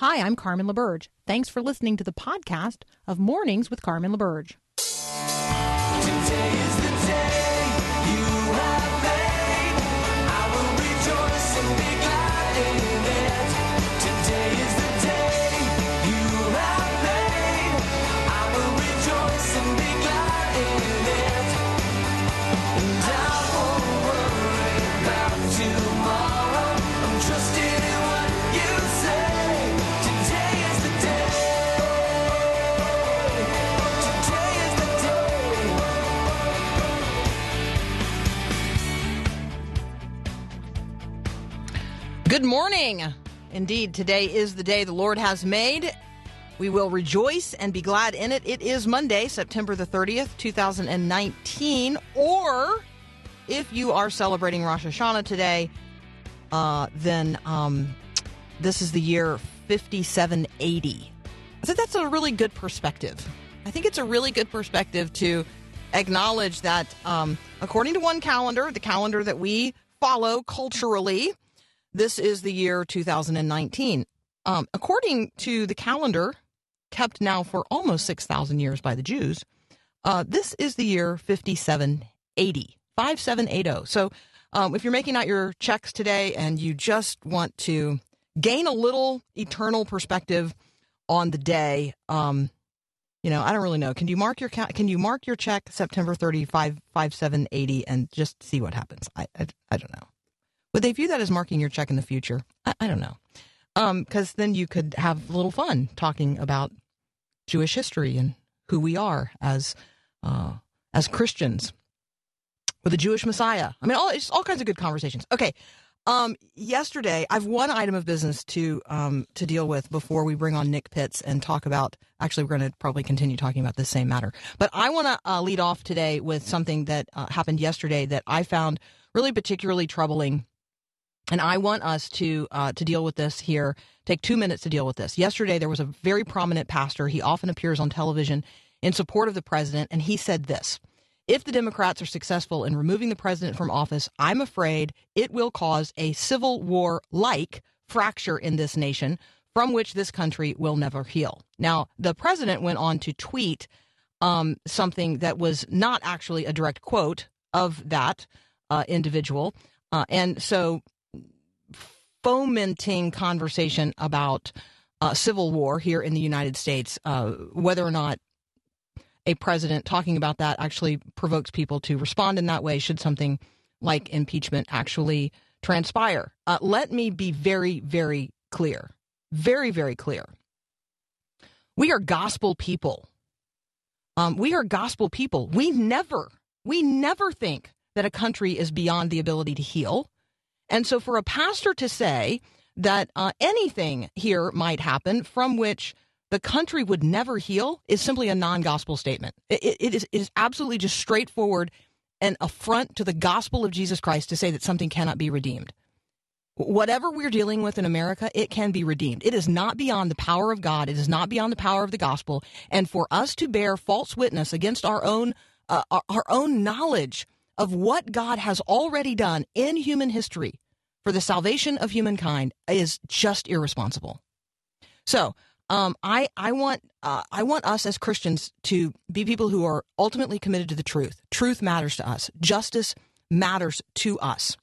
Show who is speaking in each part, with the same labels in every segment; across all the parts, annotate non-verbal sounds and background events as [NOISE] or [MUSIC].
Speaker 1: Hi, I'm Carmen LaBerge. Thanks for listening to the podcast of Mornings with Carmen LaBerge. Good morning. Indeed, today is the day the Lord has made. We will rejoice and be glad in it. It is Monday, September the 30th, 2019. Or if you are celebrating Rosh Hashanah today, uh, then um, this is the year 5780. I think that's a really good perspective. I think it's a really good perspective to acknowledge that, um, according to one calendar, the calendar that we follow culturally, this is the year 2019. Um, according to the calendar kept now for almost 6,000 years by the Jews, uh, this is the year 5780. 5780. So um, if you're making out your checks today and you just want to gain a little eternal perspective on the day, um, you know, I don't really know. Can you mark your ca- can you mark your check September 30, 5, 5780 and just see what happens? I, I, I don't know. Would they view that as marking your check in the future? I, I don't know. Because then you could have a little fun talking about Jewish history and who we are as uh, as Christians with the Jewish Messiah. I mean, all it's all kinds of good conversations. Okay. Um, yesterday, I've one item of business to um, to deal with before we bring on Nick Pitts and talk about. Actually, we're going to probably continue talking about this same matter, but I want to uh, lead off today with something that uh, happened yesterday that I found really particularly troubling and I want us to uh, to deal with this here. Take two minutes to deal with this. Yesterday, there was a very prominent pastor. He often appears on television in support of the president, and he said this: "If the Democrats are successful in removing the president from office, I'm afraid it will cause a civil war-like fracture in this nation, from which this country will never heal." Now, the president went on to tweet um, something that was not actually a direct quote of that uh, individual, uh, and so fomenting conversation about uh, civil war here in the United States, uh, whether or not a president talking about that actually provokes people to respond in that way, should something like impeachment actually transpire. Uh, let me be very, very clear. Very, very clear. We are gospel people. Um, we are gospel people. We never, we never think that a country is beyond the ability to heal. And so for a pastor to say that uh, anything here might happen from which the country would never heal is simply a non gospel statement. It, it, is, it is absolutely just straightforward and affront to the gospel of Jesus Christ to say that something cannot be redeemed. Whatever we're dealing with in America, it can be redeemed. It is not beyond the power of God. It is not beyond the power of the gospel. And for us to bear false witness against our own uh, our, our own knowledge of what God has already done in human history for the salvation of humankind is just irresponsible. So, um, I I want uh, I want us as Christians to be people who are ultimately committed to the truth. Truth matters to us. Justice matters to us.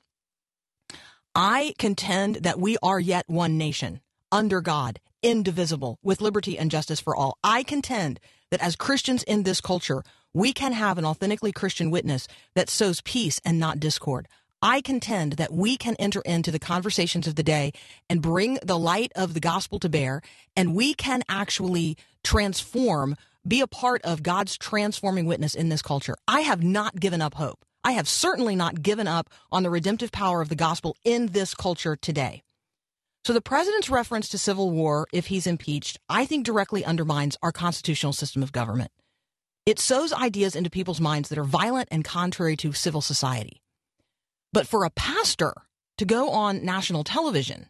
Speaker 1: I contend that we are yet one nation under God, indivisible, with liberty and justice for all. I contend that as Christians in this culture, we can have an authentically Christian witness that sows peace and not discord. I contend that we can enter into the conversations of the day and bring the light of the gospel to bear, and we can actually transform, be a part of God's transforming witness in this culture. I have not given up hope. I have certainly not given up on the redemptive power of the gospel in this culture today. So the president's reference to civil war, if he's impeached, I think directly undermines our constitutional system of government. It sows ideas into people's minds that are violent and contrary to civil society. But for a pastor to go on national television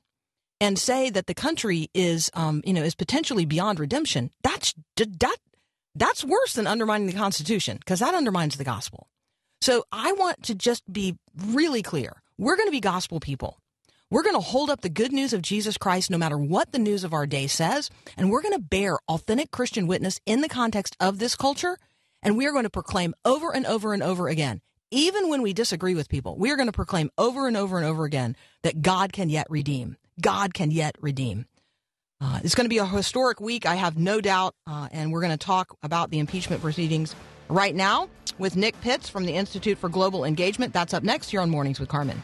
Speaker 1: and say that the country is, um, you know, is potentially beyond redemption, that's that that's worse than undermining the Constitution because that undermines the gospel. So I want to just be really clear: we're going to be gospel people. We're going to hold up the good news of Jesus Christ no matter what the news of our day says, and we're going to bear authentic Christian witness in the context of this culture, and we are going to proclaim over and over and over again, even when we disagree with people, we are going to proclaim over and over and over again that God can yet redeem. God can yet redeem. Uh, it's going to be a historic week, I have no doubt, uh, and we're going to talk about the impeachment proceedings right now with Nick Pitts from the Institute for Global Engagement. That's up next here on Mornings with Carmen.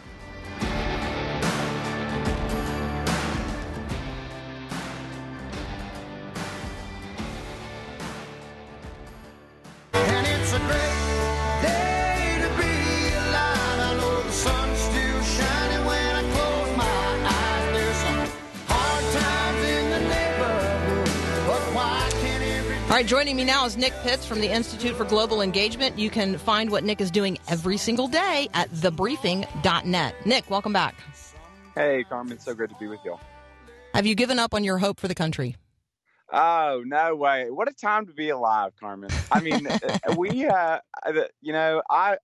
Speaker 1: All right, joining me now is Nick Pitts from the Institute for Global Engagement. You can find what Nick is doing every single day at thebriefing.net. Nick, welcome back.
Speaker 2: Hey, Carmen, so good to be with you.
Speaker 1: Have you given up on your hope for the country?
Speaker 2: Oh no way! What a time to be alive, Carmen. I mean, [LAUGHS] we, uh, you know, I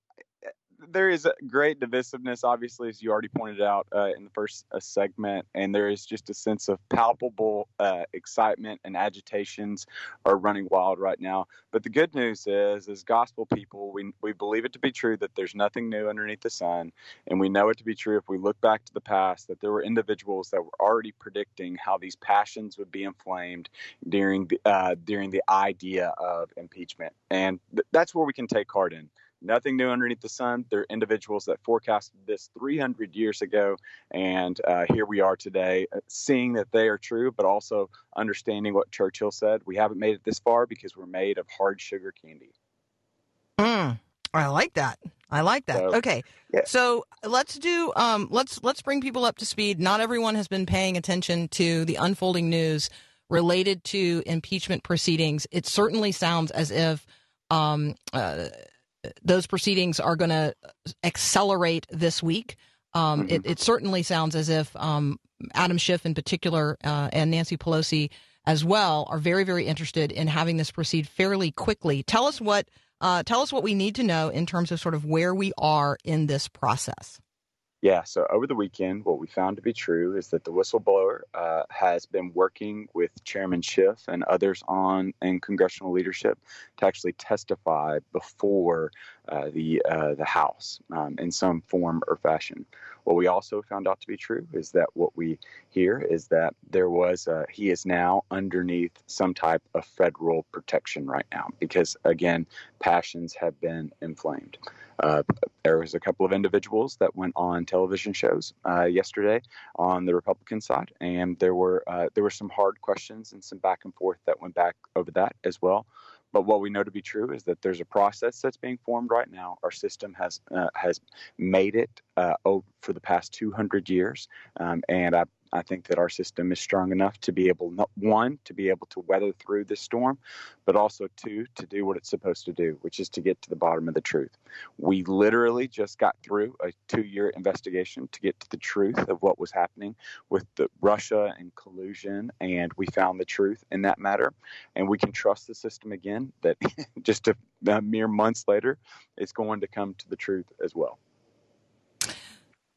Speaker 2: there is great divisiveness, obviously, as you already pointed out uh, in the first uh, segment, and there is just a sense of palpable uh, excitement and agitations are running wild right now. But the good news is, as gospel people, we we believe it to be true that there's nothing new underneath the sun, and we know it to be true if we look back to the past that there were individuals that were already predicting how these passions would be inflamed during the uh, during the idea of impeachment, and th- that's where we can take heart in. Nothing new underneath the sun. They're individuals that forecasted this 300 years ago, and uh, here we are today, uh, seeing that they are true, but also understanding what Churchill said. We haven't made it this far because we're made of hard sugar candy.
Speaker 1: Mm, I like that. I like that.
Speaker 2: So,
Speaker 1: okay.
Speaker 2: yeah.
Speaker 1: So let's do um let's let's bring people up to speed. Not everyone has been paying attention to the unfolding news related to impeachment proceedings. It certainly sounds as if um uh, those proceedings are going to accelerate this week. Um,
Speaker 2: Mhm.
Speaker 1: it, it certainly sounds as if um, Adam Schiff, in particular, uh, and Nancy Pelosi as well, are very, very interested in having this proceed fairly quickly. Tell us what uh, tell us what we need to know in terms of sort of where we are in this process.
Speaker 2: Yeah, so over the weekend, what we found to be true is that the whistleblower uh, has been working with Chairman Schiff and others on in congressional leadership to actually testify before uh, the uh, the House um, in some form or fashion. What we also found out to be true is that what we hear is that there was uh, he is now underneath some type of federal protection right now because again passions have been inflamed. Uh, there was a couple of individuals that went on television shows uh, yesterday on the Republican side, and there were uh, there were some hard questions and some back and forth that went back over that as well. But what we know to be true is that there's a process that's being formed right now. Our system has uh, has made it uh, over for the past 200 years, um, and I I think that our system is strong enough to be able, not, one, to be able to weather through this storm, but also two, to do what it's supposed to do, which is to get to the bottom of the truth. We literally just got through a two-year investigation to get to the truth of what was happening with the Russia and collusion, and we found the truth in that matter. And we can trust the system again. That [LAUGHS] just a, a mere months later, it's going to come to the truth as well.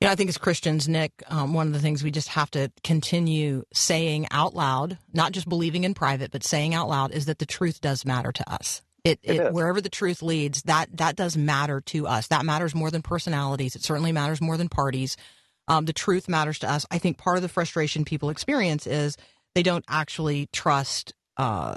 Speaker 1: You know, I think as Christians, Nick, um, one of the things we just have to continue saying out loud, not just believing in private, but saying out loud, is that the truth does matter to us. It,
Speaker 2: It
Speaker 1: it, wherever the truth leads, that that does matter to us. That matters more than personalities. It certainly matters more than parties. Um, the truth matters to us. I think part of the frustration people experience is they don't actually trust uh,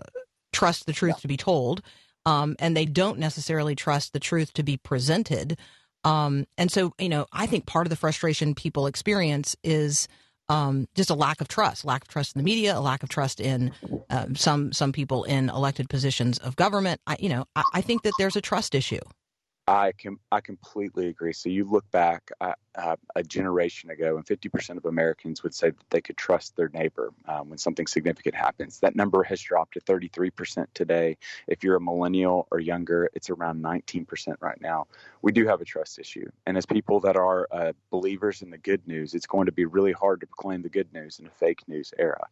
Speaker 1: trust the truth to be told, um, and they don't necessarily trust the truth to be presented. Um, and so, you know, I think part of the frustration people experience is um, just a lack of trust, lack of trust in the media, a lack of trust in uh, some some people in elected positions of government. I, you know, I, I think that there's a trust issue.
Speaker 2: I can I completely agree. So you look back uh, uh, a generation ago, and 50% of Americans would say that they could trust their neighbor um, when something significant happens. That number has dropped to 33% today. If you're a millennial or younger, it's around 19% right now. We do have a trust issue, and as people that are uh, believers in the good news, it's going to be really hard to proclaim the good news in a fake news era.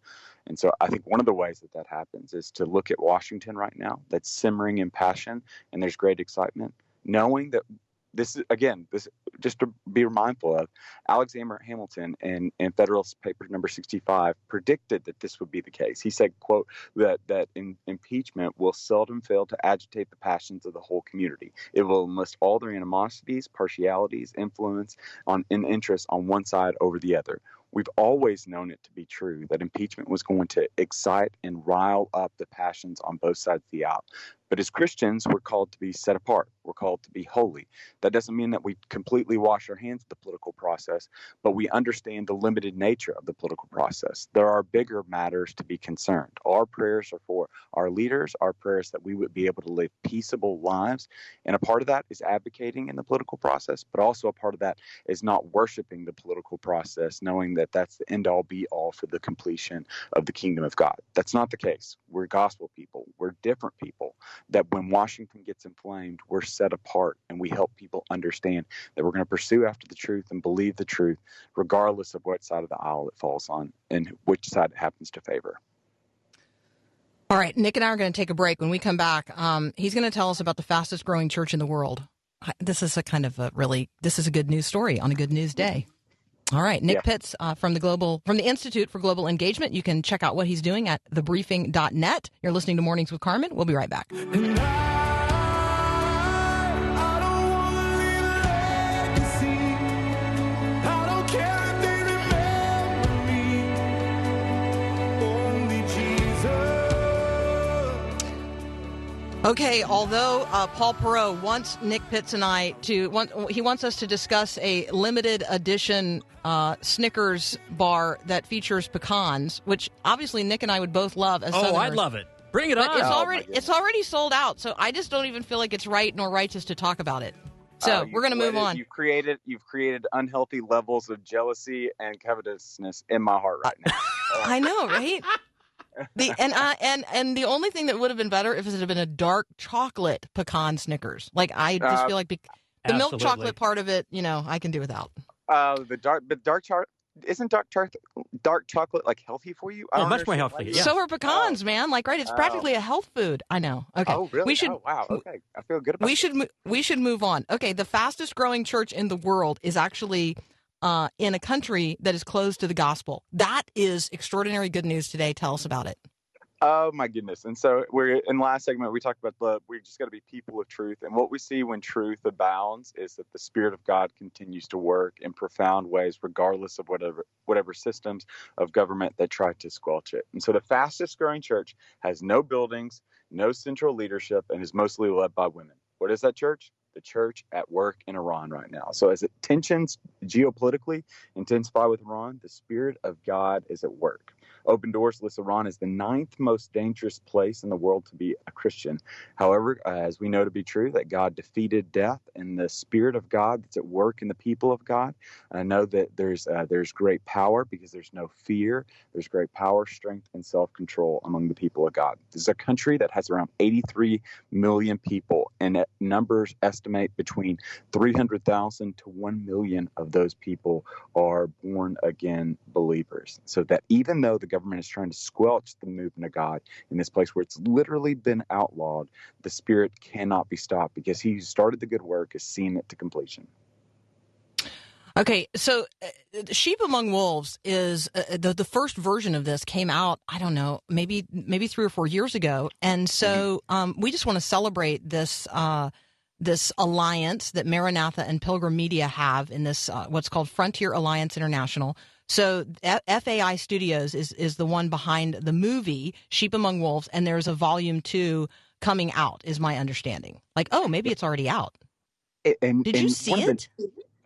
Speaker 2: And so I think one of the ways that that happens is to look at Washington right now, that's simmering in passion, and there's great excitement knowing that this is again this just to be mindful of alexander hamilton in, in federalist paper number 65 predicted that this would be the case. He said quote that that in, impeachment will seldom fail to agitate the passions of the whole community. It will enlist all their animosities partialities influence on in interest on one side over the other. We've always known it to be true that impeachment was going to excite and rile up the passions on both sides of the aisle but as Christians, we're called to be set apart. We're called to be holy. That doesn't mean that we completely wash our hands of the political process, but we understand the limited nature of the political process. There are bigger matters to be concerned. Our prayers are for our leaders, our prayers that we would be able to live peaceable lives. And a part of that is advocating in the political process, but also a part of that is not worshiping the political process, knowing that that's the end all be all for the completion of the kingdom of God. That's not the case. We're gospel people, we're different people that when Washington gets inflamed, we're set apart and we help people understand that we're going to pursue after the truth and believe the truth, regardless of what side of the aisle it falls on and which side it happens to favor.
Speaker 1: All right, Nick and I are going to take a break. When we come back, um, he's going to tell us about the fastest growing church in the world. This is a kind of a really this is a good news story on a good news day. All right, Nick
Speaker 2: Yeah.
Speaker 1: Pitts uh, from the Global from the Institute for Global Engagement. You can check out what he's doing at thebriefing.net. You're listening to Mornings with Carmen. We'll be right back. Okay, although uh, Paul Perot wants Nick Pitts and I to, want, he wants us to discuss a limited edition uh, Snickers bar that features pecans, which obviously Nick and I would both love as
Speaker 3: Oh,
Speaker 1: Southerners.
Speaker 3: I'd love it. Bring it
Speaker 1: But
Speaker 3: on.
Speaker 1: it's
Speaker 2: Oh,
Speaker 1: already
Speaker 2: goodness.
Speaker 1: it's already sold out, so I just don't even feel like it's right nor righteous to talk about it. So
Speaker 2: Uh,
Speaker 1: we're going to move on.
Speaker 2: You've created you've created unhealthy levels of jealousy and covetousness in my heart right now.
Speaker 1: I know, right? [LAUGHS] The and I and and the only thing that would have been better if it had been a dark chocolate pecan Snickers. Like I just
Speaker 2: Uh,
Speaker 1: feel like bec the milk chocolate part of it, you know, I can do without.
Speaker 2: Uh, the dark, but dark chocolate isn't dark chocolate dark chocolate like healthy for you? I
Speaker 3: Oh, much more healthy, Yeah.
Speaker 1: So are pecans, man. Like right, it's
Speaker 2: Oh.
Speaker 1: practically a health food. I know. Okay.
Speaker 2: Oh, really?
Speaker 1: We should
Speaker 2: Oh, wow. Okay, I feel good about.
Speaker 1: we should mo- we should move on. Okay, the fastest growing church in the world is actually uh, in a country that is closed to the gospel. That is extraordinary good news today. Tell us about it.
Speaker 2: Oh my goodness! And so we're in the last segment. We talked about the we just got to be people of truth, and what we see when truth abounds is that the Spirit of God continues to work in profound ways, regardless of whatever whatever systems of government that try to squelch it. And so the fastest growing church has no buildings, no central leadership, and is mostly led by women. What is that church? The church at work in Iran right now. So as it tensions geopolitically intensify with Iran, the Spirit of God is at work. Open Doors lists Iran as the ninth most dangerous place in the world to be a Christian. However, uh, as we know to be true, that God defeated death and the Spirit of God that's at work in the people of God. I know that there's uh, there's great power because there's no fear. There's great power, strength, and self-control among the people of God. This is a country that has around 83 million people, and numbers estimate between 300,000 to 1 million of those people are born again believers. So that even though the government is trying to squelch the movement of God in this place where it's literally been outlawed, the Spirit cannot be stopped because He who started the good work is seeing it to completion.
Speaker 1: Okay, so uh, Sheep Among Wolves is uh, the the first version of this came out. I don't know, maybe maybe three or four years ago, and so um, we just want to celebrate this uh, this alliance that Maranatha and Pilgrim Media have in this uh, what's called Frontier Alliance International. So FAI Studios is is the one behind the movie Sheep Among Wolves, and there's a volume two coming out. Is my understanding? Like, oh, maybe it's already out.
Speaker 2: And,
Speaker 1: Did you see
Speaker 2: of the-
Speaker 1: it?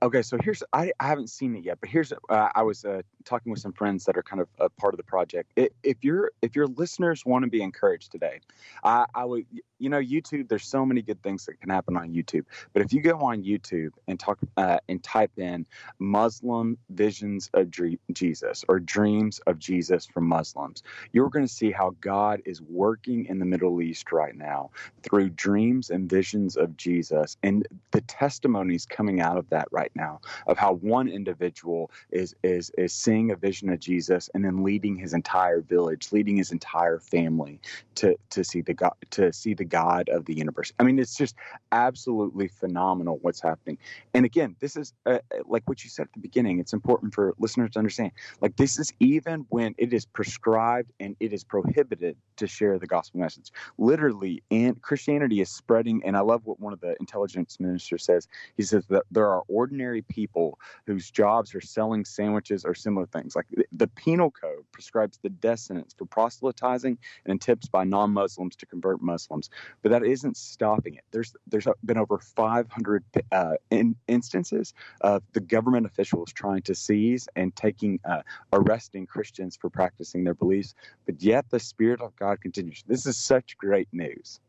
Speaker 2: Okay, so here's I, I haven't seen it yet, but here's uh, I was uh, talking with some friends that are kind of a part of the project. If your if your listeners want to be encouraged today, I, I would you know YouTube. There's so many good things that can happen on YouTube, but if you go on YouTube and talk uh, and type in Muslim visions of Dre- Jesus or dreams of Jesus from Muslims, you're going to see how God is working in the Middle East right now through dreams and visions of Jesus, and the testimonies coming out of that right now of how one individual is is is seeing seeing a vision of Jesus and then leading his entire village, leading his entire family to to see the God to see the God of the universe. I mean, it's just absolutely phenomenal what's happening. And again, this is uh, like what you said at the beginning. It's important for listeners to understand. Like this is even when it is prescribed and it is prohibited to share the gospel message. Literally, and Christianity is spreading. And I love what one of the intelligence ministers says. He says that there are ordinary people whose jobs are selling sandwiches or similar things. Like the, penal code prescribes the death sentence for proselytizing and attempts by non-Muslims to convert Muslims, but that isn't stopping it. There's there's been over 500 uh, in, instances of the government officials trying to seize and taking uh, arresting Christians for practicing their beliefs, but yet the Spirit of God continues. This is such great news.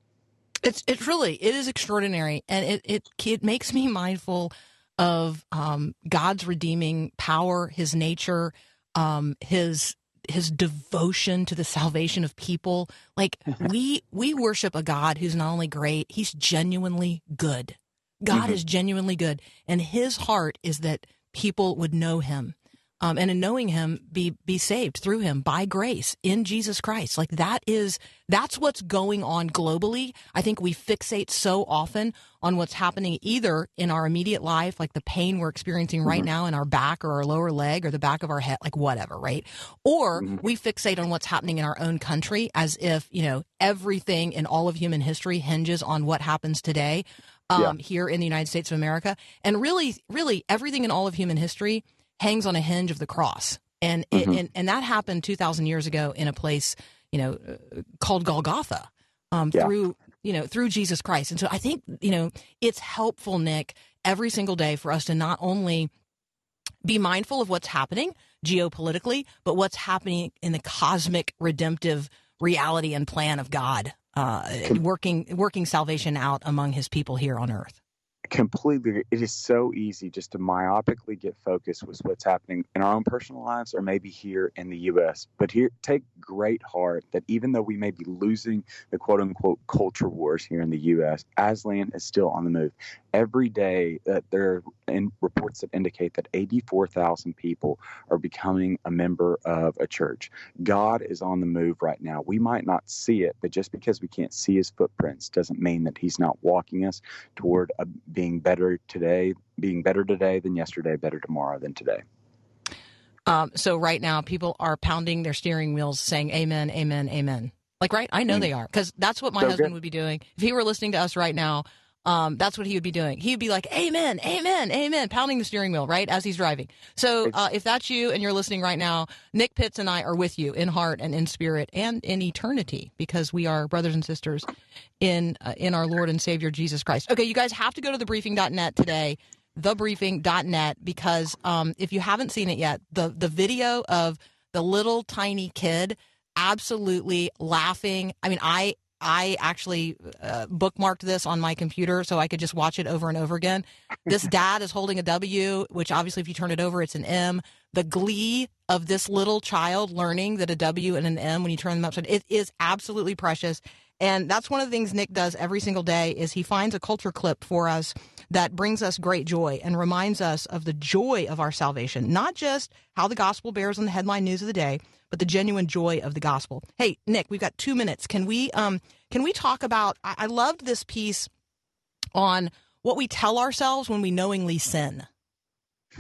Speaker 1: It's it really it is extraordinary, and it it it makes me mindful of um, God's redeeming power, His nature, um, His His devotion to the salvation of people. Like we we worship a God who's not only great, He's genuinely good. God
Speaker 2: Mhm.
Speaker 1: is genuinely good, and His heart is that people would know Him. Um, and in knowing him, be be saved through him by grace in Jesus Christ. Like that is that's what's going on globally. I think we fixate so often on what's happening either in our immediate life, like the pain we're experiencing right
Speaker 2: Mhm.
Speaker 1: now in our back or our lower leg or the back of our head, like whatever, right? Or
Speaker 2: Mhm.
Speaker 1: we fixate on what's happening in our own country as if, you know, everything in all of human history hinges on what happens today um, here in the United States of America. And really, really everything in all of human history hangs on a hinge of the cross. And, it,
Speaker 2: Mhm.
Speaker 1: and, and that happened 2,000 years ago in a place, you know, uh, called Golgotha um,
Speaker 2: Yeah.
Speaker 1: through, you know, through Jesus Christ. And so I think, you know, it's helpful, Nick, every single day for us to not only be mindful of what's happening geopolitically, but what's happening in the cosmic redemptive reality and plan of God, uh, working working salvation out among His people here on earth.
Speaker 2: Completely it is so easy just to myopically get focused with what's happening in our own personal lives or maybe here in the US but here take great heart that even though we may be losing the quote unquote culture wars here in the US Aslan is still on the move. Every day that there in reports that indicate that 84,000 people are becoming a member of a church God is on the move right now we might not see it but just because we can't see his footprints doesn't mean that he's not walking us toward a, being better today, being better today than yesterday, better tomorrow than today.
Speaker 1: Um, so right now, people are pounding their steering wheels, saying "Amen, Amen, Amen." Like, right? I know
Speaker 2: Mm.
Speaker 1: they are because that's what my
Speaker 2: So
Speaker 1: husband
Speaker 2: good.
Speaker 1: would be doing if he were listening to us right now. Um, that's what he would be doing. He'd be like, "Amen, Amen, Amen," pounding the steering wheel right as he's driving. So, uh, if that's you and you're listening right now, Nick Pitts and I are with you in heart and in spirit and in eternity because we are brothers and sisters in uh, in our Lord and Savior Jesus Christ. Okay, you guys have to go to thebriefing.net today, thebriefing.net, because um, if you haven't seen it yet, the the video of the little tiny kid absolutely laughing. I mean, I I actually uh, bookmarked this on my computer so I could just watch it over and over again. This [LAUGHS] dad is holding a W, which obviously, if you turn it over, it's an M. The glee of this little child learning that a W and an M when you turn them upside down it is absolutely precious. And that's one of the things Nick does every single day is he finds a culture clip for us that brings us great joy and reminds us of the joy of our salvation, not just how the gospel bears on the headline news of the day, but the genuine joy of the gospel. Hey, Nick, we've got two minutes. Can we um can we talk about I, I loved this piece on what we tell ourselves when we knowingly sin. [LAUGHS]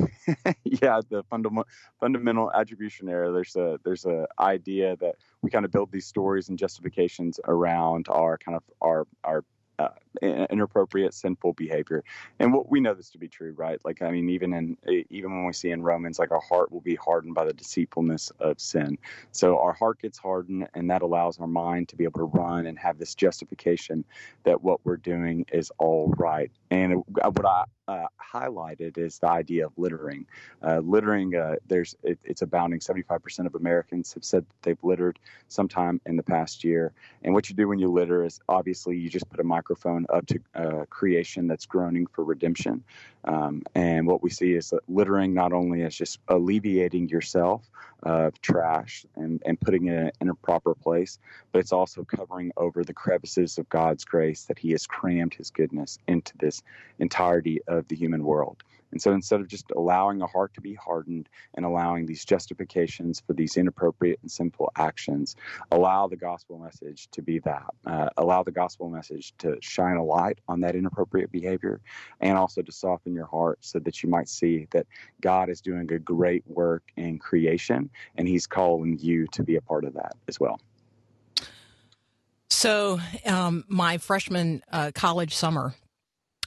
Speaker 2: yeah, the fundamental fundamental attribution error. There's a there's a idea that we kind of build these stories and justifications around our kind of our our uh, inappropriate sinful behavior. And what we know this to be true right? Like i mean even in even when we see in romans like our heart will be hardened by the deceitfulness of sin. So our heart gets hardened and that allows our mind to be able to run and have this justification that what we're doing is all right. And what i uh, highlighted is the idea of littering. Uh, littering uh, there's it, it's abounding. 75% of americans have said they've littered sometime in the past year. And what you do when you litter is obviously you just put a microphone up to uh, creation that's groaning for redemption. Um, and what we see is that littering not only is just alleviating yourself of trash and, and putting it in a proper place, but it's also covering over the crevices of God's grace that He has crammed His goodness into this entirety of the human world. And so instead of just allowing a heart to be hardened and allowing these justifications for these inappropriate and sinful actions, allow the gospel message to be that. Uh, allow the gospel message to shine a light on that inappropriate behavior and also to soften your heart so that you might see that God is doing a great work in creation and he's calling you to be a part of that as well.
Speaker 1: So, um, my freshman uh, college summer,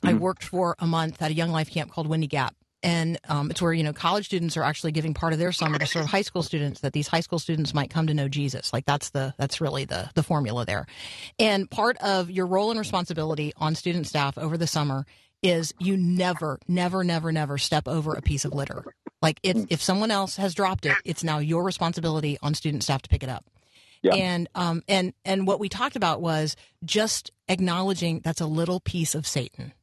Speaker 1: I worked for a month at a young life camp called Windy Gap. And um, it's where, you know, college students are actually giving part of their summer to serve high school students that these high school students might come to know Jesus. Like that's the, that's really the, the formula there. And part of your role and responsibility on student staff over the summer is you never, never, never, never step over a piece of litter. Like if, if someone else has dropped it, it's now your responsibility on student staff to pick it up.
Speaker 2: Yeah.
Speaker 1: And um and and what we talked about was just acknowledging that's a little piece of Satan.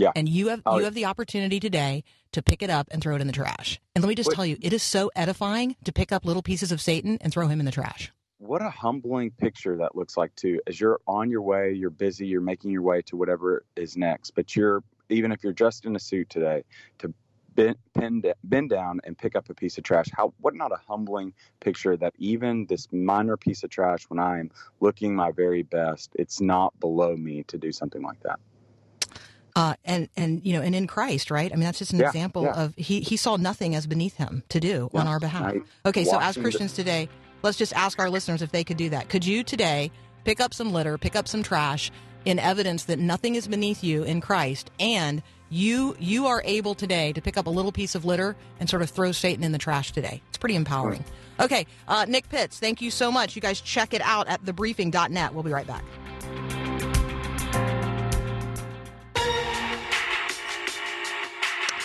Speaker 2: Yeah.
Speaker 1: And you have
Speaker 2: Oh,
Speaker 1: you have the opportunity today to pick it up and throw it in the trash. And let me just
Speaker 2: What-
Speaker 1: tell you, it is so edifying to pick up little pieces of Satan and throw him in the trash.
Speaker 2: what a humbling picture that looks like too as you're on your way you're busy you're making your way to whatever is next but you're even if you're dressed in a suit today to bend, bend, bend down and pick up a piece of trash how what not a humbling picture that even this minor piece of trash when i'm looking my very best it's not below me to do something like that
Speaker 1: Uh, and and you know, and in Christ, right? I mean, that's just an
Speaker 2: Yeah,
Speaker 1: example
Speaker 2: yeah.
Speaker 1: of he he saw nothing as beneath him to do on our behalf.
Speaker 2: I-
Speaker 1: Okay, so as
Speaker 2: watching the-
Speaker 1: Christians today, let's just ask our listeners if they could do that. Could you today pick up some litter, pick up some trash in evidence that nothing is beneath you in Christ and you you are able today to pick up a little piece of litter and sort of throw Satan in the trash today. It's pretty empowering. Okay, uh, Nick Pitts, thank you so much. You guys check it out at thebriefing.net. We'll be right back.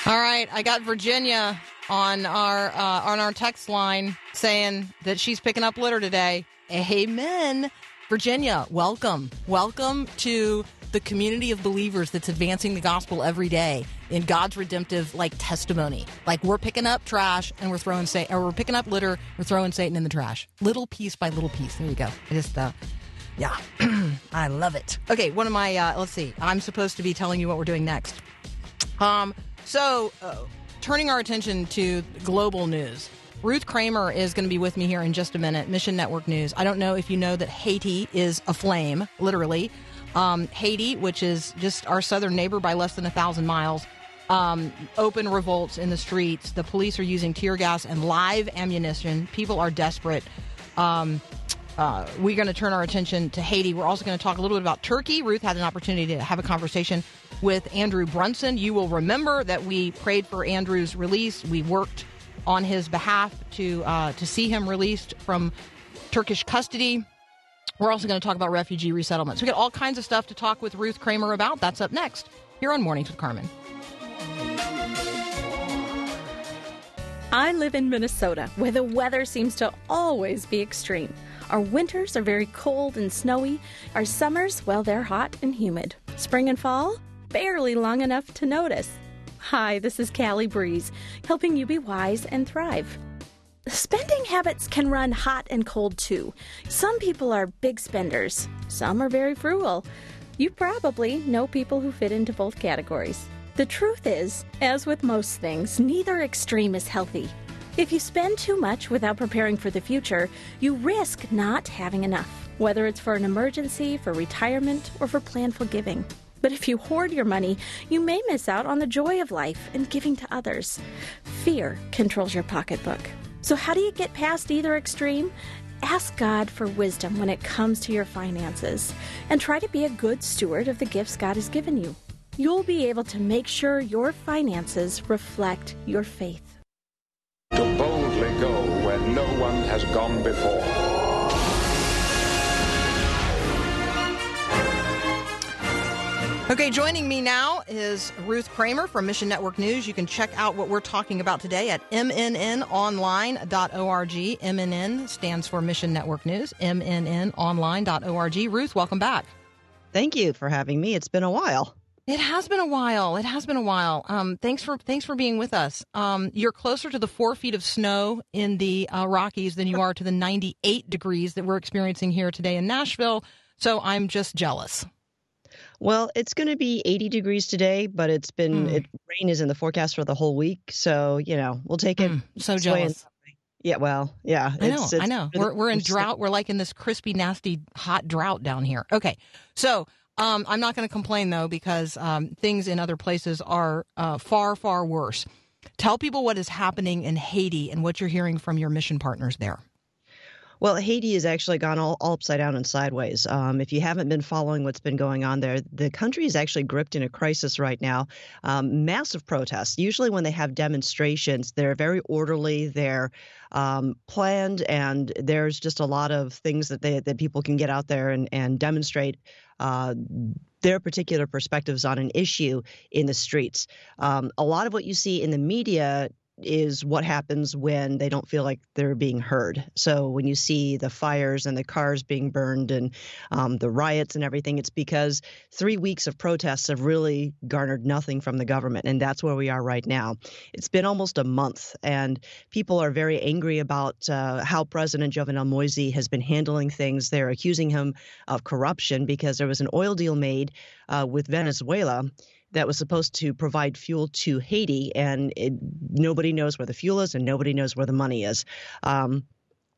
Speaker 1: All right, I got Virginia on our uh, on our text line saying that she's picking up litter today. Amen. Virginia, welcome. Welcome to the community of believers that's advancing the gospel every day in God's redemptive like testimony. Like we're picking up trash and we're throwing Satan, or we're picking up litter, we're throwing Satan in the trash, little piece by little piece. There you go. I just uh, yeah, [CLEARS THROAT] I love it. Okay, one of my uh, let's see. I'm supposed to be telling you what we're doing next. Um, so, uh, turning our attention to global news, Ruth Kramer is going to be with me here in just a minute. Mission Network News. I don't know if you know that Haiti is aflame, literally. Um, Haiti, which is just our southern neighbor by less than a thousand miles, um, open revolts in the streets. The police are using tear gas and live ammunition. People are desperate. Um, uh, we're going to turn our attention to Haiti. We're also going to talk a little bit about Turkey. Ruth had an opportunity to have a conversation with Andrew Brunson. You will remember that we prayed for Andrew's release. We worked on his behalf to uh, to see him released from Turkish custody. We're also going to talk about refugee resettlements. We got all kinds of stuff to talk with Ruth Kramer about. That's up next here on Mornings with Carmen.
Speaker 3: I live in Minnesota, where the weather seems to always be extreme. Our winters are very cold and snowy. Our summers, well, they're hot and humid. Spring and fall, barely long enough to notice. Hi, this is Callie Breeze, helping you be wise and thrive. Spending habits can run hot and cold too. Some people are big spenders, some are very frugal. You probably know people who fit into both categories. The truth is, as with most things, neither extreme is healthy. If you spend too much without preparing for the future, you risk not having enough, whether it's for an emergency, for retirement, or for planful giving. But if you hoard your money, you may miss out on the joy of life and giving to others. Fear controls your pocketbook. So, how do you get past either extreme? Ask God for wisdom when it comes to your finances and try to be a good steward of the gifts God has given you. You'll be able to make sure your finances reflect your faith.
Speaker 4: To boldly go where no one has gone before.
Speaker 1: Okay, joining me now is Ruth Kramer from Mission Network News. You can check out what we're talking about today at mnnonline.org. MNN stands for Mission Network News, mnnonline.org. Ruth, welcome back.
Speaker 5: Thank you for having me. It's been a while.
Speaker 1: It has been a while. It has been a while. Um, thanks for thanks for being with us. Um, you're closer to the four feet of snow in the uh, Rockies than you are to the 98 degrees that we're experiencing here today in Nashville. So I'm just jealous.
Speaker 5: Well, it's going to be 80 degrees today, but it's been
Speaker 1: Mm.
Speaker 5: it, rain is in the forecast for the whole week, so you know we'll take it.
Speaker 1: Mm, so jealous.
Speaker 5: Yeah, well, yeah.
Speaker 1: I know,
Speaker 5: it's-
Speaker 1: I know. We're we're in
Speaker 5: it's-
Speaker 1: drought. We're like in this crispy, nasty, hot drought down here. Okay, so um, I'm not going to complain though because um, things in other places are uh, far, far worse. Tell people what is happening in Haiti and what you're hearing from your mission partners there.
Speaker 5: Well, Haiti has actually gone all, all upside down and sideways. Um, if you haven't been following what's been going on there, the country is actually gripped in a crisis right now. Um, massive protests. Usually, when they have demonstrations, they're very orderly. They're um, planned, and there's just a lot of things that they that people can get out there and and demonstrate. Uh, their particular perspectives on an issue in the streets. Um, a lot of what you see in the media is what happens when they don't feel like they're being heard. So when you see the fires and the cars being burned and um, the riots and everything, it's because three weeks of protests have really garnered nothing from the government, and that's where we are right now. It's been almost a month, and people are very angry about uh, how President Jovenel Moise has been handling things. They're accusing him of corruption because there was an oil deal made uh, with Venezuela that was supposed to provide fuel to Haiti, and it, nobody knows where the fuel is and nobody knows where the money is. Um,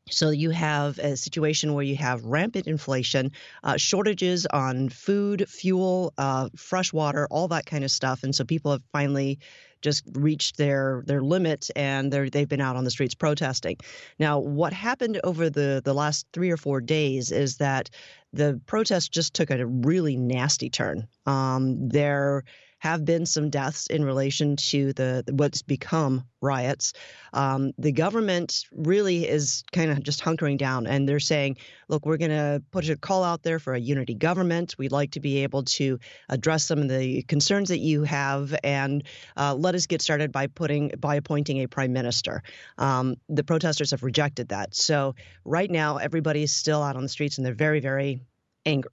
Speaker 5: so you have a situation where you have rampant inflation, uh, shortages on food, fuel, uh, fresh water, all that kind of stuff, and so people have finally just reached their their limit and they're they've been out on the streets protesting. Now, what happened over the the last three or four days is that the protests just took a really nasty turn. Um, there have been some deaths in relation to the what's become riots. Um, the government really is kind of just hunkering down, and they're saying, "Look, we're going to put a call out there for a unity government. We'd like to be able to address some of the concerns that you have, and uh, let us get started by putting by appointing a prime minister." Um, the protesters have rejected that, so right now everybody is still out on the streets, and they're very, very angry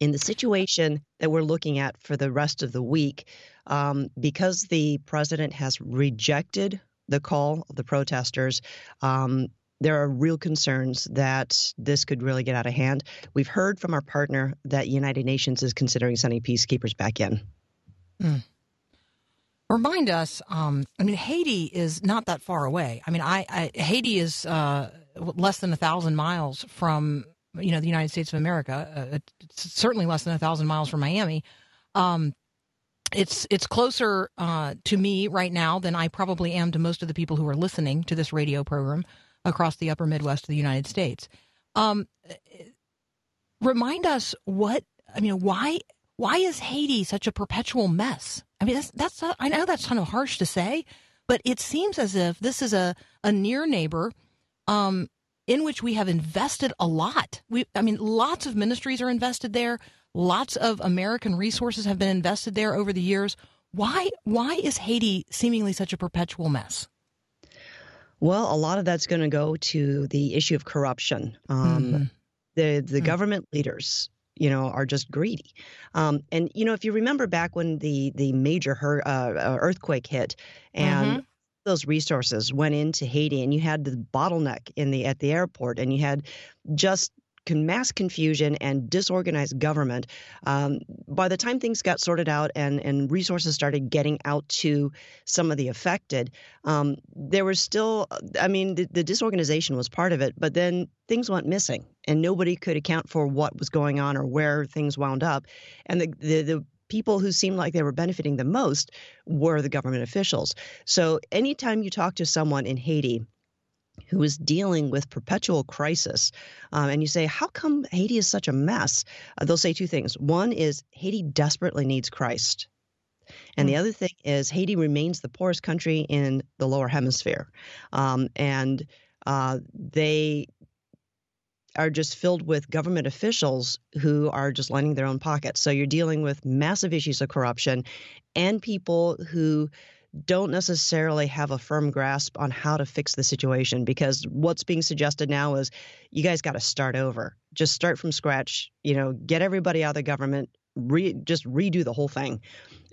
Speaker 5: in the situation that we're looking at for the rest of the week, um, because the president has rejected the call of the protesters, um, there are real concerns that this could really get out of hand. We've heard from our partner that United Nations is considering sending peacekeepers back in.
Speaker 1: Remind us. Um, I mean, Haiti is not that far away. I mean, I, I Haiti is uh, less than a thousand miles from you know the United States of America. Uh, it's certainly less than a thousand miles from Miami. Um, it's it's closer uh, to me right now than I probably am to most of the people who are listening to this radio program across the Upper Midwest of the United States. Um, remind us what I mean. Why why is Haiti such a perpetual mess? I mean, that's that's uh, I know that's kind of harsh to say, but it seems as if this is a a near neighbor. Um, in which we have invested a lot. We, I mean, lots of ministries are invested there. Lots of American resources have been invested there over the years. Why, why is Haiti seemingly such a perpetual mess?
Speaker 5: Well, a lot of that's going to go to the issue of corruption. Um,
Speaker 1: Mhm.
Speaker 5: The the
Speaker 1: Hmm.
Speaker 5: government leaders, you know, are just greedy. Um, and you know, if you remember back when the the major hur- uh, uh, earthquake hit, and those resources went into Haiti, and you had the bottleneck in the at the airport, and you had just mass confusion and disorganized government. Um, by the time things got sorted out and and resources started getting out to some of the affected, um, there was still, I mean, the, the disorganization was part of it, but then things went missing, and nobody could account for what was going on or where things wound up, and the the, the people who seemed like they were benefiting the most were the government officials. So anytime you talk to someone in Haiti who is dealing with perpetual crisis, um, and you say, How come Haiti is such a mess? Uh, they'll say two things. One is Haiti desperately needs Christ. And the other thing is, Haiti remains the poorest country in the lower hemisphere. Um, and uh, they are just filled with government officials who are just lining their own pockets. So you're dealing with massive issues of corruption and people who don't necessarily have a firm grasp on how to fix the situation because what's being suggested now is you guys got to start over. Just start from scratch, you know, get everybody out of the government, re, just redo the whole thing.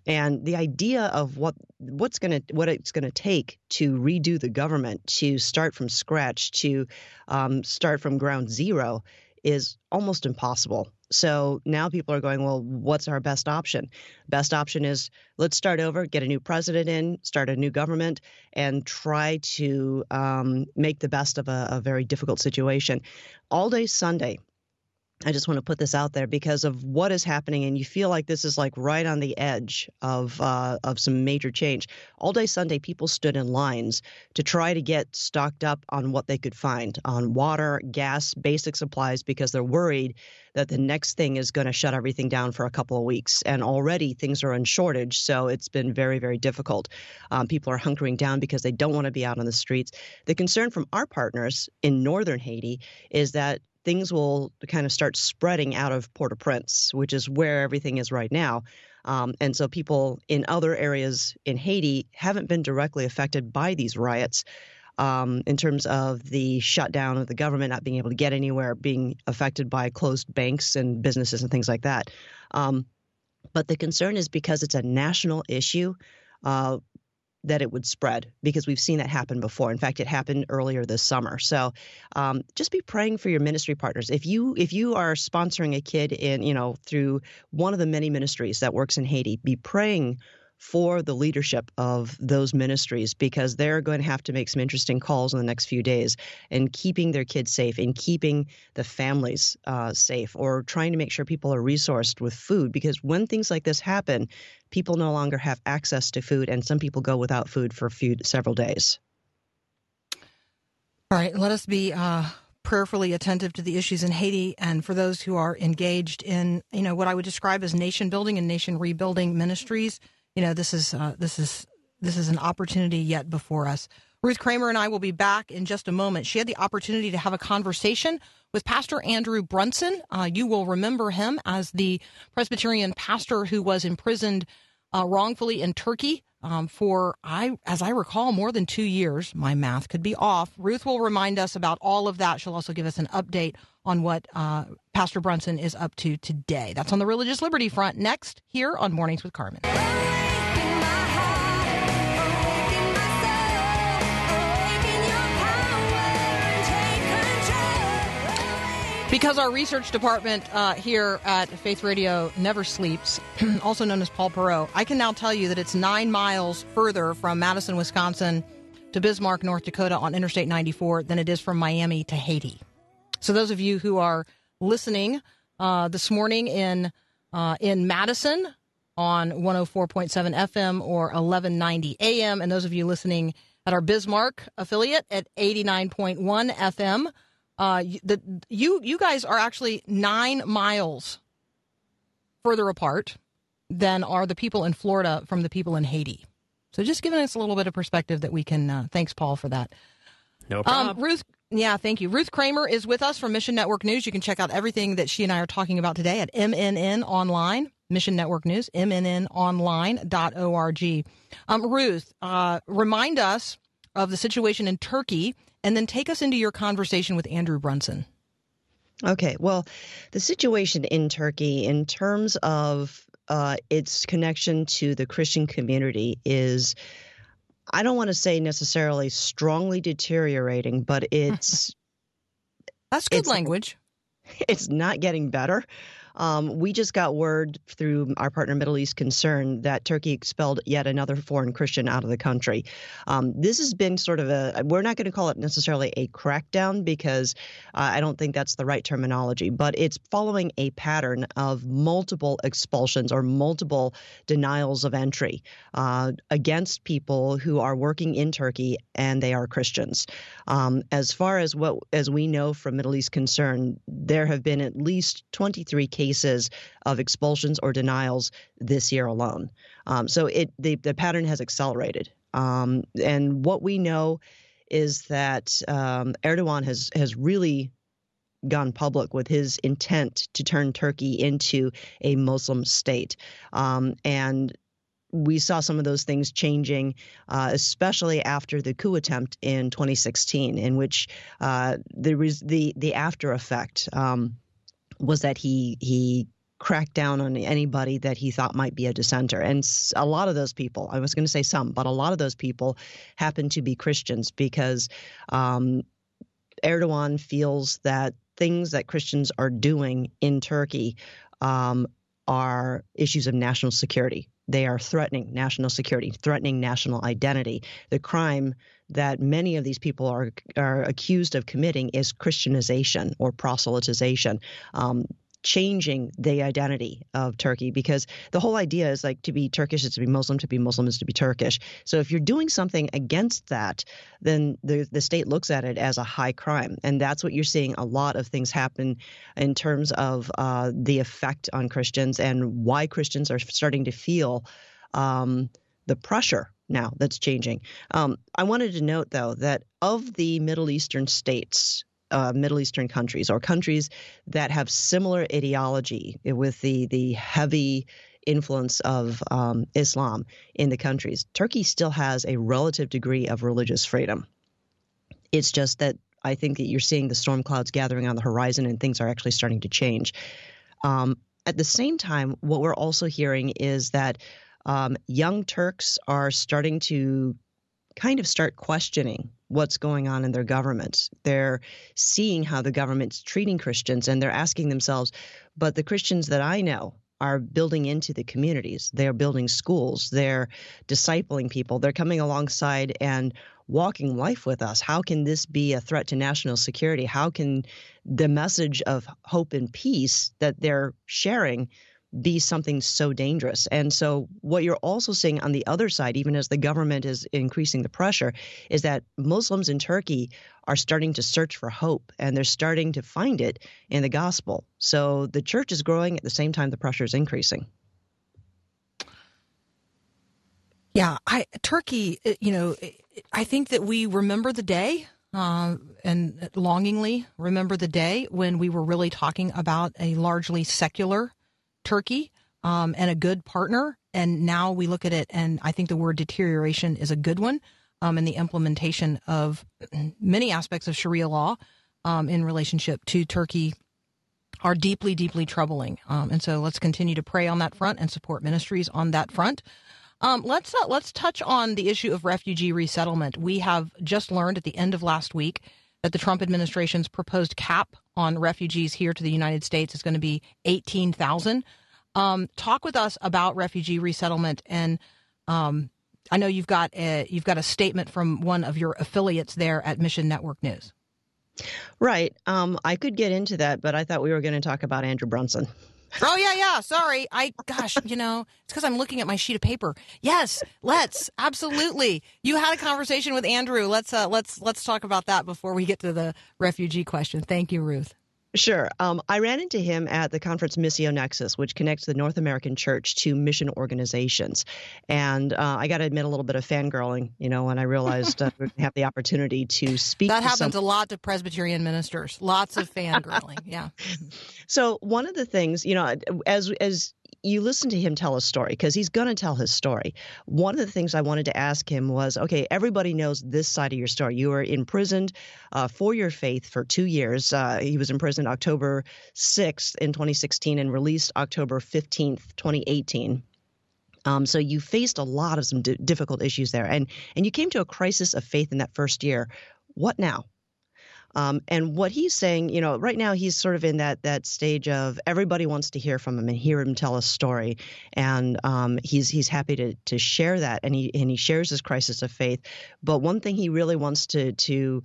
Speaker 5: And the idea of what what's going to what it's going to take to redo the government, to start from scratch, to um, start from ground zero, is almost impossible. So now people are going, well, what's our best option? Best option is let's start over, get a new president in, start a new government, and try to um, make the best of a, a very difficult situation. All day Sunday, I just want to put this out there because of what is happening, and you feel like this is like right on the edge of uh, of some major change. All day Sunday, people stood in lines to try to get stocked up on what they could find on water, gas, basic supplies, because they're worried that the next thing is going to shut everything down for a couple of weeks. And already things are in shortage, so it's been very, very difficult. Um, people are hunkering down because they don't want to be out on the streets. The concern from our partners in northern Haiti is that things will kind of start spreading out of Port au Prince, which is where everything is right now. Um, and so people in other areas in Haiti haven't been directly affected by these riots. Um, in terms of the shutdown of the government not being able to get anywhere, being affected by closed banks and businesses and things like that. Um, but the concern is because it's a national issue. Uh, that it would spread because we've seen that happen before. In fact, it happened earlier this summer. So um, just be praying for your ministry partners. If you if you are sponsoring a kid in you know through one of the many ministries that works in Haiti, be praying for the leadership of those ministries because they're going to have to make some interesting calls in the next few days and keeping their kids safe and keeping the families uh, safe or trying to make sure people are resourced with food because when things like this happen, people no longer have access to food and some people go without food for few several days.
Speaker 1: All right, let us be uh, prayerfully attentive to the issues in Haiti, and for those who are engaged in, you know, what I would describe as nation building and nation rebuilding ministries. You know, this is uh, this is this is an opportunity yet before us. Ruth Kramer and I will be back in just a moment. She had the opportunity to have a conversation with Pastor Andrew Brunson. Uh, you will remember him as the Presbyterian pastor who was imprisoned uh, wrongfully in Turkey um, for, I, as I recall, more than two years. My math could be off. Ruth will remind us about all of that. She'll also give us an update on what uh, Pastor Brunson is up to today. That's on the religious liberty front. Next, here on Mornings with Carmen. Because our research department uh, here at Faith Radio never sleeps, [CLEARS THROAT] also known as Paul Perot, I can now tell you that it's nine miles further from Madison, Wisconsin to Bismarck, North Dakota on Interstate 94 than it is from Miami to Haiti. So those of you who are listening uh, this morning in uh, in Madison on 104.7 FM or 1190 AM, and those of you listening at our Bismarck affiliate at 89.1 FM, uh, the, you you guys are actually nine miles further apart than are the people in Florida from the people in Haiti. So just giving us a little bit of perspective that we can. Uh, thanks, Paul, for that.
Speaker 6: No problem.
Speaker 1: Um, Ruth, yeah, thank you. Ruth Kramer is with us from Mission Network News. You can check out everything that she and I are talking about today at MNN Online, Mission Network News, MNNOnline.org. Um, Ruth, uh, remind us of the situation in Turkey and then take us into your conversation with Andrew Brunson.
Speaker 5: Okay, well, the situation in Turkey, in terms of uh, its connection to the Christian community, is I don't want to say necessarily strongly deteriorating, but [LAUGHS] it's
Speaker 1: That's good
Speaker 5: It's-
Speaker 1: language. [LAUGHS]
Speaker 5: it's not getting better. Um, we just got word through our partner Middle East Concern that Turkey expelled yet another foreign Christian out of the country. Um, this has been sort of a, we're not going to call it necessarily a crackdown because uh, I don't think that's the right terminology, but it's following a pattern of multiple expulsions or multiple denials of entry uh, against people who are working in Turkey and they are Christians. Um, as far as what as we know from Middle East Concern, there have been at least 23 cases of expulsions or denials this year alone. Um, so it the, the pattern has accelerated. Um, and what we know is that um, Erdogan has has really gone public with his intent to turn Turkey into a Muslim state. Um, and we saw some of those things changing, uh, especially after the coup attempt in 2016, in which uh, there was the the after effect um, was that he he cracked down on anybody that he thought might be a dissenter, and a lot of those people, I was going to say some, but a lot of those people happen to be Christians because um, Erdogan feels that things that Christians are doing in Turkey um, are issues of national security. They are threatening national security, threatening national identity. The crime that many of these people are are accused of committing is Christianization or proselytization. Um, changing the identity of Turkey because the whole idea is like to be Turkish is to be Muslim, to be Muslim is to be Turkish. So if you're doing something against that, then the the state looks at it as a high crime, and that's what you're seeing a lot of things happen in terms of uh, the effect on Christians and why Christians are starting to feel um, the pressure now that's changing. Um, I wanted to note though that of the Middle Eastern states uh, Middle Eastern countries or countries that have similar ideology with the the heavy influence of um, Islam in the countries. Turkey still has a relative degree of religious freedom. It's just that I think that you're seeing the storm clouds gathering on the horizon and things are actually starting to change. Um, at the same time, what we're also hearing is that um, young Turks are starting to kind of start questioning what's going on in their governments. They're seeing how the government's treating Christians and they're asking themselves, but the Christians that I know are building into the communities. They're building schools. They're discipling people. They're coming alongside and walking life with us. How can this be a threat to national security? How can the message of hope and peace that they're sharing be something so dangerous. And so, what you're also seeing on the other side, even as the government is increasing the pressure, is that Muslims in Turkey are starting to search for hope and they're starting to find it in the gospel. So, the church is growing at the same time the pressure is increasing.
Speaker 1: Yeah, I Turkey. uh, You know, I think that we remember the day uh, and longingly remember the day when we were really talking about a largely secular Turkey um, and a good partner. And now we look at it, and I think the word deterioration is a good one. Um, and the implementation of [CLEARS THROAT] many aspects of Sharia law um, in relationship to Turkey are deeply, deeply troubling. Um, and so let's continue to pray on that front and support ministries on that front. Um, let's uh, let's touch on the issue of refugee resettlement. We have just learned at the end of last week that the Trump administration's proposed cap on refugees here to the United States is going to be eighteen thousand. Um, talk with us about refugee resettlement, and um, I know you've got a, you've got a statement from one of your affiliates there at Mission Network News.
Speaker 5: Right. Um, I could get into that, but I thought we were going to talk about Andrew Brunson.
Speaker 1: Oh yeah, yeah. Sorry, I gosh, you know, it's because I'm looking at my sheet of paper. Yes, let's absolutely. You had a conversation with Andrew. Let's uh, let's let's talk about that before we get to the refugee question. Thank you, Ruth.
Speaker 5: Sure. Um, I ran into him at the conference Missio Nexus, which connects the North American Church to mission organizations. And uh, I got to admit a little bit of fangirling, you know, when I realized uh, we have the opportunity to speak.
Speaker 1: That
Speaker 5: to
Speaker 1: happens
Speaker 5: some-
Speaker 1: a lot to Presbyterian ministers. Lots of fangirling. Yeah. [LAUGHS]
Speaker 5: So one of the things, you know, as as you listen to him tell a story because he's going to tell his story. One of the things I wanted to ask him was, okay, everybody knows this side of your story. You were imprisoned uh, for your faith for two years. Uh, he was imprisoned October 6th in 2016 and released October 15th, 2018. Um, so you faced a lot of some di- difficult issues there, and and you came to a crisis of faith in that first year. What now? Um, and what he's saying, you know, right now he's sort of in that that stage of everybody wants to hear from him and hear him tell a story, and um, he's he's happy to to share that, and he and he shares his crisis of faith. But one thing he really wants to to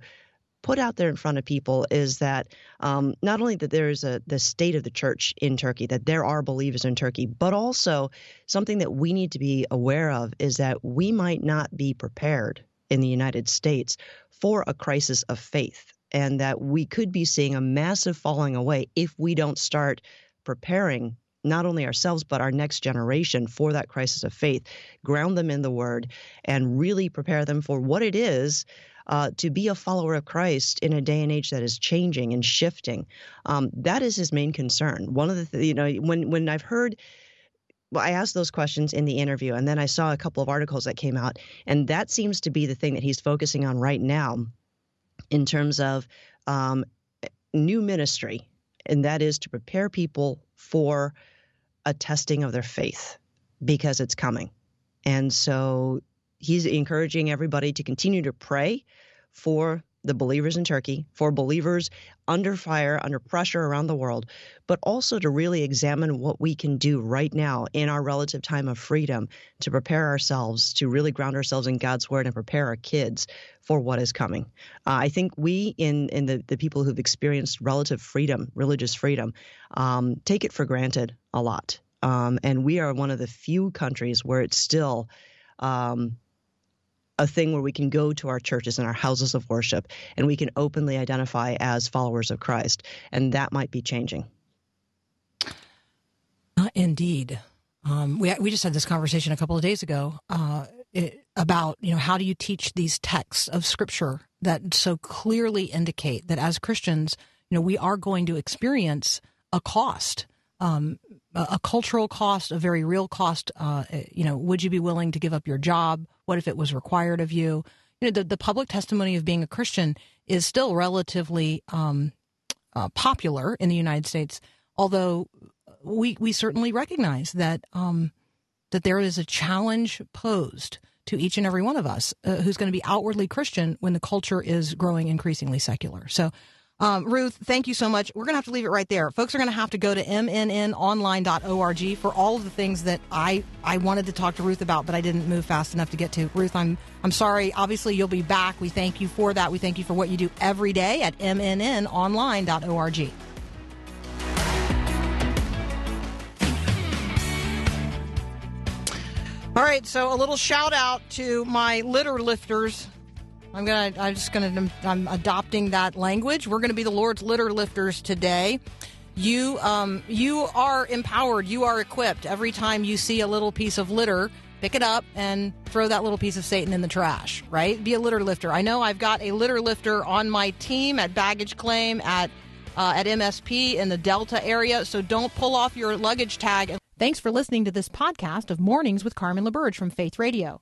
Speaker 5: put out there in front of people is that um, not only that there is a the state of the church in Turkey, that there are believers in Turkey, but also something that we need to be aware of is that we might not be prepared in the United States for a crisis of faith, and that we could be seeing a massive falling away if we don't start preparing not only ourselves but our next generation for that crisis of faith, ground them in the Word, and really prepare them for what it is uh, to be a follower of Christ in a day and age that is changing and shifting. Um, that is his main concern. One of the, th- you know, when when I've heard. Well, I asked those questions in the interview, and then I saw a couple of articles that came out, and that seems to be the thing that he's focusing on right now, in terms of um, new ministry, and that is to prepare people for a testing of their faith because it's coming. And so he's encouraging everybody to continue to pray for the believers in Turkey, for believers under fire, under pressure around the world, but also to really examine what we can do right now in our relative time of freedom to prepare ourselves, to really ground ourselves in God's word and prepare our kids for what is coming. Uh, I think we, in in the, the people who've experienced relative freedom, religious freedom, um, take it for granted a lot. Um, and we are one of the few countries where it's still um, a thing where we can go to our churches and our houses of worship and we can openly identify as followers of Christ. And that might be changing.
Speaker 1: Uh, indeed. Um, we we just had this conversation a couple of days ago uh, it, about you know how do you teach these texts of Scripture that so clearly indicate that as Christians, you know, we are going to experience a cost, um, a, a cultural cost, a very real cost. Uh, you know, would you be willing to give up your job? What if it was required of you? You know, the, the public testimony of being a Christian is still relatively um, uh, popular in the United States, although we we certainly recognize that um, that there is a challenge posed to each and every one of us uh, who's going to be outwardly Christian when the culture is growing increasingly secular. So. Um, Ruth, thank you so much. We're going to have to leave it right there. Folks are going to have to go to mnnonline.org for all of the things that I, I wanted to talk to Ruth about, but I didn't move fast enough to get to. Ruth, I'm I'm sorry. Obviously, you'll be back. We thank you for that. We thank you for what you do every day at mnnonline.org. All right, so a little shout out to my litter lifters. I'm gonna. I'm just gonna. I'm adopting that language. We're gonna be the Lord's litter lifters today. You, um, you are empowered. You are equipped. Every time you see a little piece of litter, pick it up and throw that little piece of Satan in the trash. Right? Be a litter lifter. I know I've got a litter lifter on my team at baggage claim at uh, at MSP in the Delta area. So don't pull off your luggage tag. Thanks for listening to this podcast of Mornings with Carmen LaBerge from Faith Radio.